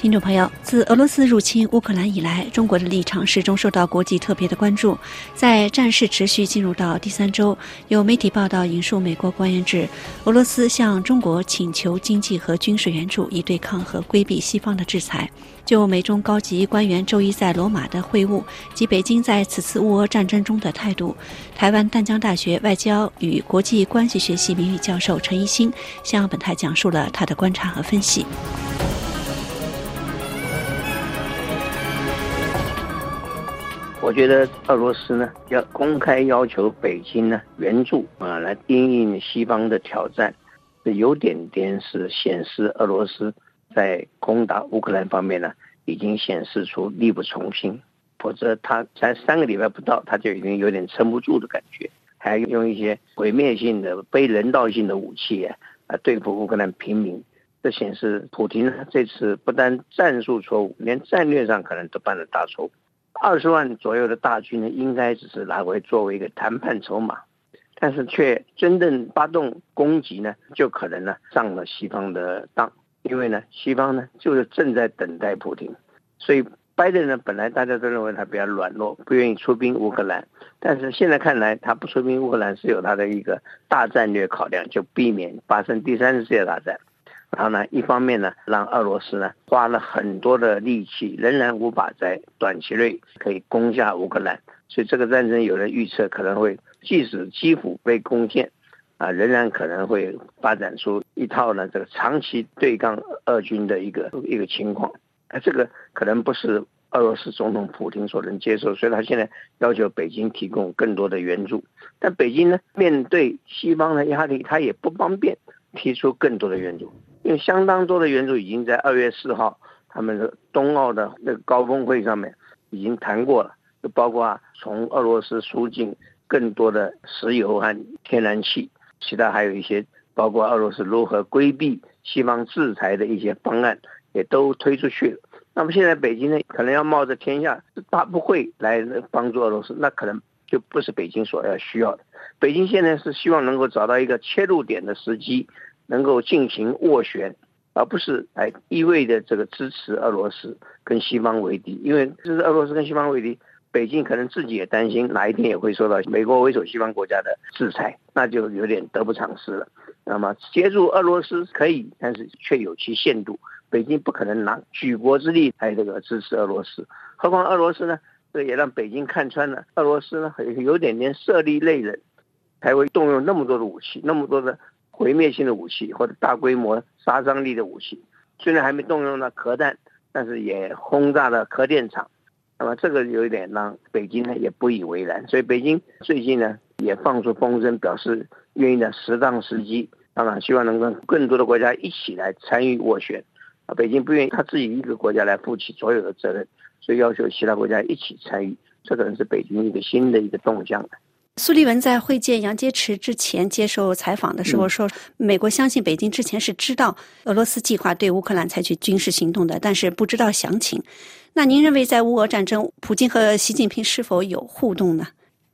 听众朋友，自俄罗斯入侵乌克兰以来，中国的立场始终受到国际特别的关注。在战事持续进入到第三周，有媒体报道引述美国官员指，俄罗斯向中国请求经济和军事援助，以对抗和规避西方的制裁。就美中高级官员周一在罗马的会晤及北京在此次乌俄战争中的态度，台湾淡江大学外交与国际关系学系名誉教授陈一新向本台讲述了他的观察和分析。我觉得俄罗斯呢要公开要求北京呢援助啊，来应应西方的挑战，这有点点是显示俄罗斯在攻打乌克兰方面呢已经显示出力不从心，否则他才三个礼拜不到，他就已经有点撑不住的感觉，还用一些毁灭性的、非人道性的武器啊啊对付乌克兰平民，这显示普京这次不但战术错误，连战略上可能都犯了大错误。二十万左右的大军呢，应该只是拿回作为一个谈判筹码，但是却真正发动攻击呢，就可能呢上了西方的当，因为呢，西方呢就是正在等待普京，所以拜登呢本来大家都认为他比较软弱，不愿意出兵乌克兰，但是现在看来他不出兵乌克兰是有他的一个大战略考量，就避免发生第三次世界大战。然后呢，一方面呢，让俄罗斯呢花了很多的力气，仍然无法在短期内可以攻下乌克兰。所以这个战争有人预测可能会，即使基辅被攻陷，啊，仍然可能会发展出一套呢这个长期对抗俄军的一个一个情况。啊，这个可能不是俄罗斯总统普京所能接受，所以他现在要求北京提供更多的援助。但北京呢，面对西方的压力，他也不方便提出更多的援助。因为相当多的援助已经在二月四号他们的冬奥的那个高峰会上面已经谈过了，就包括从俄罗斯输进更多的石油和天然气，其他还有一些包括俄罗斯如何规避西方制裁的一些方案也都推出去了。那么现在北京呢，可能要冒着天下大不会来帮助俄罗斯，那可能就不是北京所要需要的。北京现在是希望能够找到一个切入点的时机。能够进行斡旋，而不是来一味的这个支持俄罗斯跟西方为敌，因为这是俄罗斯跟西方为敌，北京可能自己也担心哪一天也会受到美国为首西方国家的制裁，那就有点得不偿失了。那么协助俄罗斯可以，但是却有其限度，北京不可能拿举国之力来这个支持俄罗斯，何况俄罗斯呢？这也让北京看穿了，俄罗斯呢有点点设立类人，才会动用那么多的武器，那么多的。毁灭性的武器或者大规模杀伤力的武器，虽然还没动用到核弹，但是也轰炸了核电厂。那么这个有一点让北京呢也不以为然，所以北京最近呢也放出风声，表示愿意在适当时机，当然希望能跟更多的国家一起来参与斡旋。啊，北京不愿意他自己一个国家来负起所有的责任，所以要求其他国家一起参与，这可能是北京一个新的一个动向。苏利文在会见杨洁篪之前接受采访的时候说：“美国相信北京之前是知道俄罗斯计划对乌克兰采取军事行动的，但是不知道详情。那您认为在乌俄战争，普京和习近平是否有互动呢？”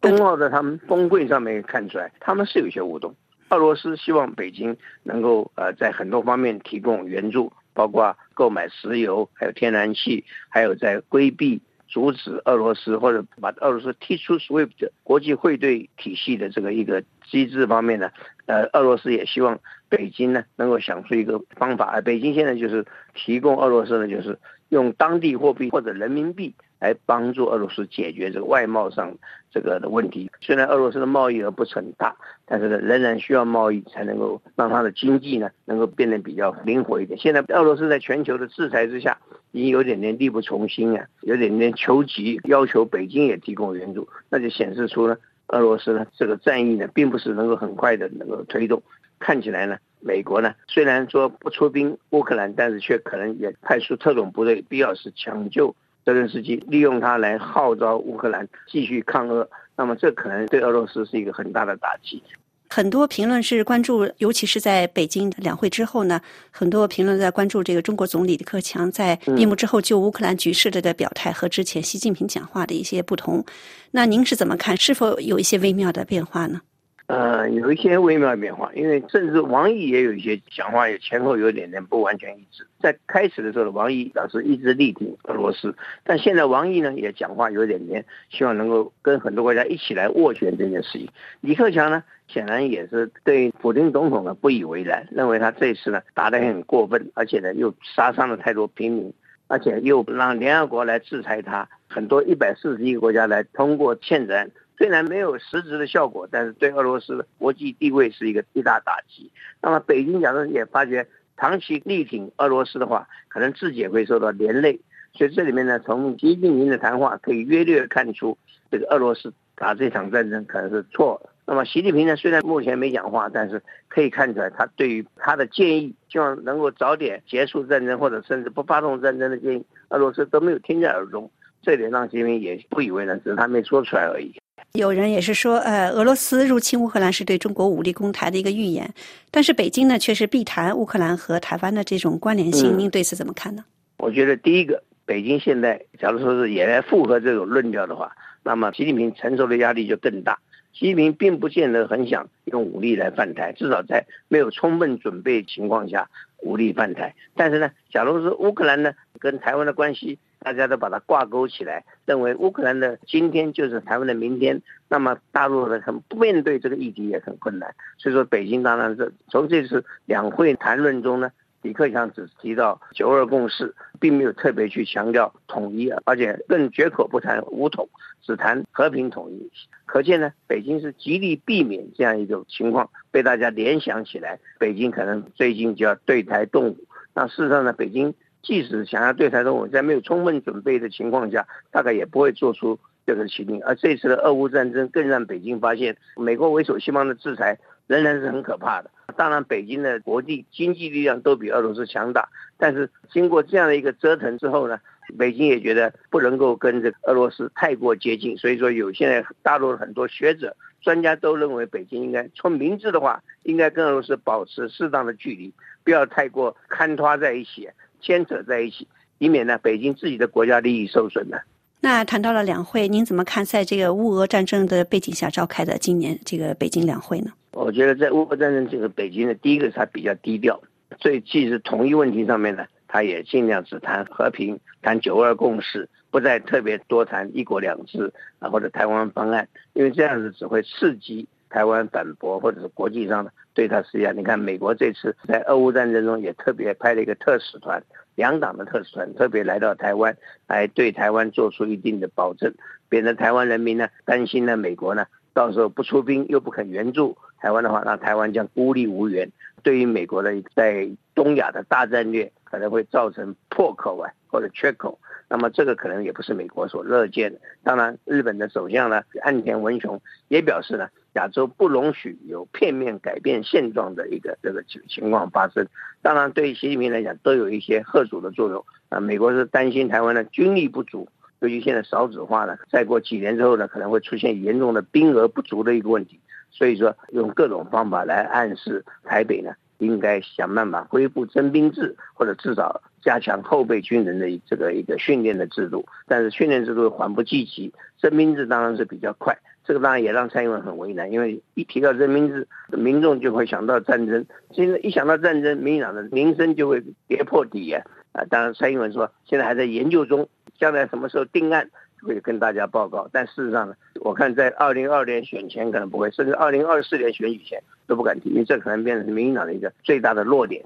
冬奥的他们峰会上面看出来，他们是有些互动。俄罗斯希望北京能够呃在很多方面提供援助，包括购买石油、还有天然气，还有在规避。阻止俄罗斯或者把俄罗斯踢出 SWIFT 国际汇兑体系的这个一个机制方面呢，呃，俄罗斯也希望北京呢能够想出一个方法，而北京现在就是提供俄罗斯呢，就是用当地货币或者人民币。来帮助俄罗斯解决这个外贸上这个的问题。虽然俄罗斯的贸易额不是很大，但是呢，仍然需要贸易才能够让它的经济呢能够变得比较灵活一点。现在俄罗斯在全球的制裁之下，已经有点点力不从心啊，有点点求急，要求北京也提供援助，那就显示出呢，俄罗斯呢这个战役呢并不是能够很快的能够推动。看起来呢，美国呢虽然说不出兵乌克兰，但是却可能也派出特种部队，必要时抢救。泽连斯基利用他来号召乌克兰继续抗俄，那么这可能对俄罗斯是一个很大的打击。很多评论是关注，尤其是在北京两会之后呢，很多评论在关注这个中国总理李克强在闭幕之后就乌克兰局势的的表态和之前习近平讲话的一些不同。那您是怎么看？是否有一些微妙的变化呢？呃，有一些微妙变化，因为甚至王毅也有一些讲话，也前后有点点不完全一致。在开始的时候呢，王毅表示一直力挺俄罗斯，但现在王毅呢也讲话有点点，希望能够跟很多国家一起来斡旋这件事情。李克强呢，显然也是对普京总统呢不以为然，认为他这次呢打得很过分，而且呢又杀伤了太多平民，而且又让联合国来制裁他，很多一百四十一个国家来通过谴责案。虽然没有实质的效果，但是对俄罗斯的国际地位是一个巨大打击。那么北京假如也发觉长期力挺俄罗斯的话，可能自己也会受到连累。所以这里面呢，从习近平的谈话可以约略看出，这个俄罗斯打这场战争可能是错了。那么习近平呢，虽然目前没讲话，但是可以看出来，他对于他的建议，希望能够早点结束战争，或者甚至不发动战争的建议，俄罗斯都没有听在耳中。这点让习近平也不以为然，只是他没说出来而已。有人也是说，呃，俄罗斯入侵乌克兰是对中国武力攻台的一个预言，但是北京呢却是避谈乌克兰和台湾的这种关联性。您对此怎么看呢？我觉得第一个，北京现在假如说是也来附和这种论调的话，那么习近平承受的压力就更大。习近平并不见得很想用武力来犯台，至少在没有充分准备情况下武力犯台。但是呢，假如是乌克兰呢跟台湾的关系。大家都把它挂钩起来，认为乌克兰的今天就是台湾的明天。那么大陆呢，很面对这个议题也很困难。所以说，北京当然是从这次两会谈论中呢，李克强只提到九二共识，并没有特别去强调统一，而且更绝口不谈武统，只谈和平统一。可见呢，北京是极力避免这样一种情况被大家联想起来，北京可能最近就要对台动武。那事实上呢，北京。即使想要对台动武，在没有充分准备的情况下，大概也不会做出这个决定。而这次的俄乌战争更让北京发现，美国为首西方的制裁仍然是很可怕的。当然，北京的国际经济力量都比俄罗斯强大，但是经过这样的一个折腾之后呢，北京也觉得不能够跟这俄罗斯太过接近。所以说，有现在大陆的很多学者、专家都认为，北京应该从明智的话，应该跟俄罗斯保持适当的距离，不要太过坍塌在一起。牵扯在一起，以免呢北京自己的国家利益受损呢。那谈到了两会，您怎么看在这个乌俄战争的背景下召开的今年这个北京两会呢？我觉得在乌俄战争这个北京的第一个它比较低调，所以即使同一问题上面呢，它也尽量只谈和平，谈九二共识，不再特别多谈一国两制啊或者台湾方案，因为这样子只会刺激台湾反驳或者是国际上的。对他施压，你看美国这次在俄乌战争中也特别派了一个特使团，两党的特使团特别来到台湾，来对台湾做出一定的保证，免得台湾人民呢担心呢美国呢到时候不出兵又不肯援助台湾的话，那台湾将孤立无援，对于美国的在东亚的大战略可能会造成破口啊或者缺口，那么这个可能也不是美国所乐见的。当然，日本的首相呢岸田文雄也表示呢。亚洲不容许有片面改变现状的一个这个情情况发生。当然，对于习近平来讲，都有一些贺阻的作用。啊，美国是担心台湾的军力不足，尤其现在少子化呢，再过几年之后呢，可能会出现严重的兵额不足的一个问题。所以说，用各种方法来暗示台北呢，应该想办法恢复征兵制，或者至少加强后备军人的这个一个训练的制度。但是训练制度缓不济急，征兵制当然是比较快。这个当然也让蔡英文很为难，因为一提到人民制，民众就会想到战争。现在一想到战争，民进党的名声就会跌破底啊！当然蔡英文说现在还在研究中，将来什么时候定案会跟大家报告。但事实上呢，我看在二零二年选前可能不会，甚至二零二四年选举前都不敢提，因为这可能变成民进党的一个最大的弱点。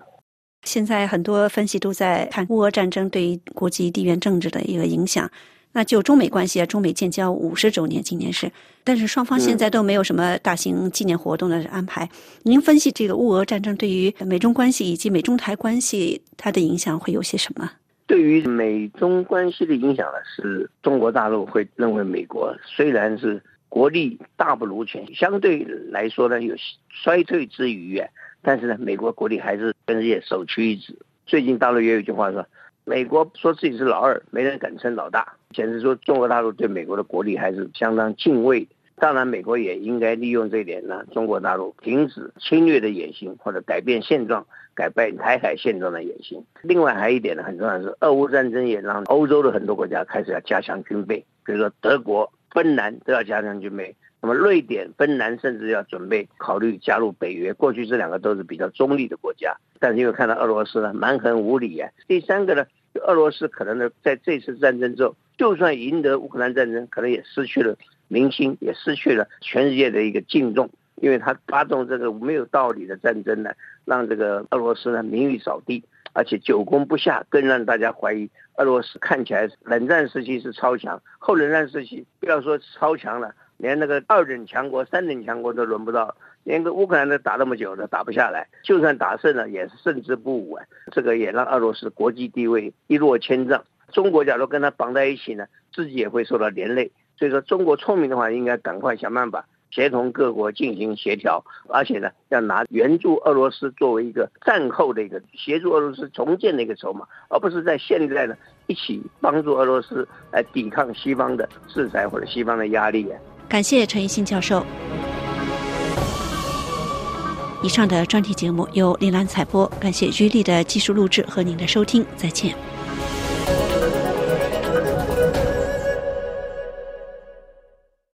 现在很多分析都在看乌俄战争对于国际地缘政治的一个影响。那就中美关系啊，中美建交五十周年，今年是，但是双方现在都没有什么大型纪念活动的安排。您分析这个乌俄战争对于美中关系以及美中台关系它的影响会有些什么？对于美中关系的影响呢，是中国大陆会认为美国虽然是国力大不如前，相对来说呢有衰退之余啊，但是呢美国国力还是跟世界首屈一指。最近大陆也有一句话说。美国说自己是老二，没人敢称老大，显示说中国大陆对美国的国力还是相当敬畏。当然，美国也应该利用这一点呢，中国大陆停止侵略的野心，或者改变现状、改变台海现状的野心。另外还有一点呢，很重要的是，俄乌战争也让欧洲的很多国家开始要加强军备，比如说德国芬兰都要加强军备。那么瑞典、芬兰甚至要准备考虑加入北约。过去这两个都是比较中立的国家，但是因为看到俄罗斯呢蛮横无理啊。第三个呢，俄罗斯可能呢在这次战争之后，就算赢得乌克兰战争，可能也失去了民心，也失去了全世界的一个敬重，因为他发动这个没有道理的战争呢，让这个俄罗斯呢名誉扫地，而且久攻不下，更让大家怀疑俄罗斯看起来冷战时期是超强，后冷战时期不要说超强了。连那个二等强国、三等强国都轮不到，连个乌克兰都打那么久了，打不下来。就算打胜了，也是胜之不武啊！这个也让俄罗斯国际地位一落千丈。中国假如跟他绑在一起呢，自己也会受到连累。所以说，中国聪明的话，应该赶快想办法协同各国进行协调，而且呢，要拿援助俄罗斯作为一个战后的一个协助俄罗斯重建的一个筹码，而不是在现在呢一起帮助俄罗斯来抵抗西方的制裁或者西方的压力啊。感谢陈一新教授。以上的专题节目由林兰采播，感谢居丽的技术录制和您的收听，再见。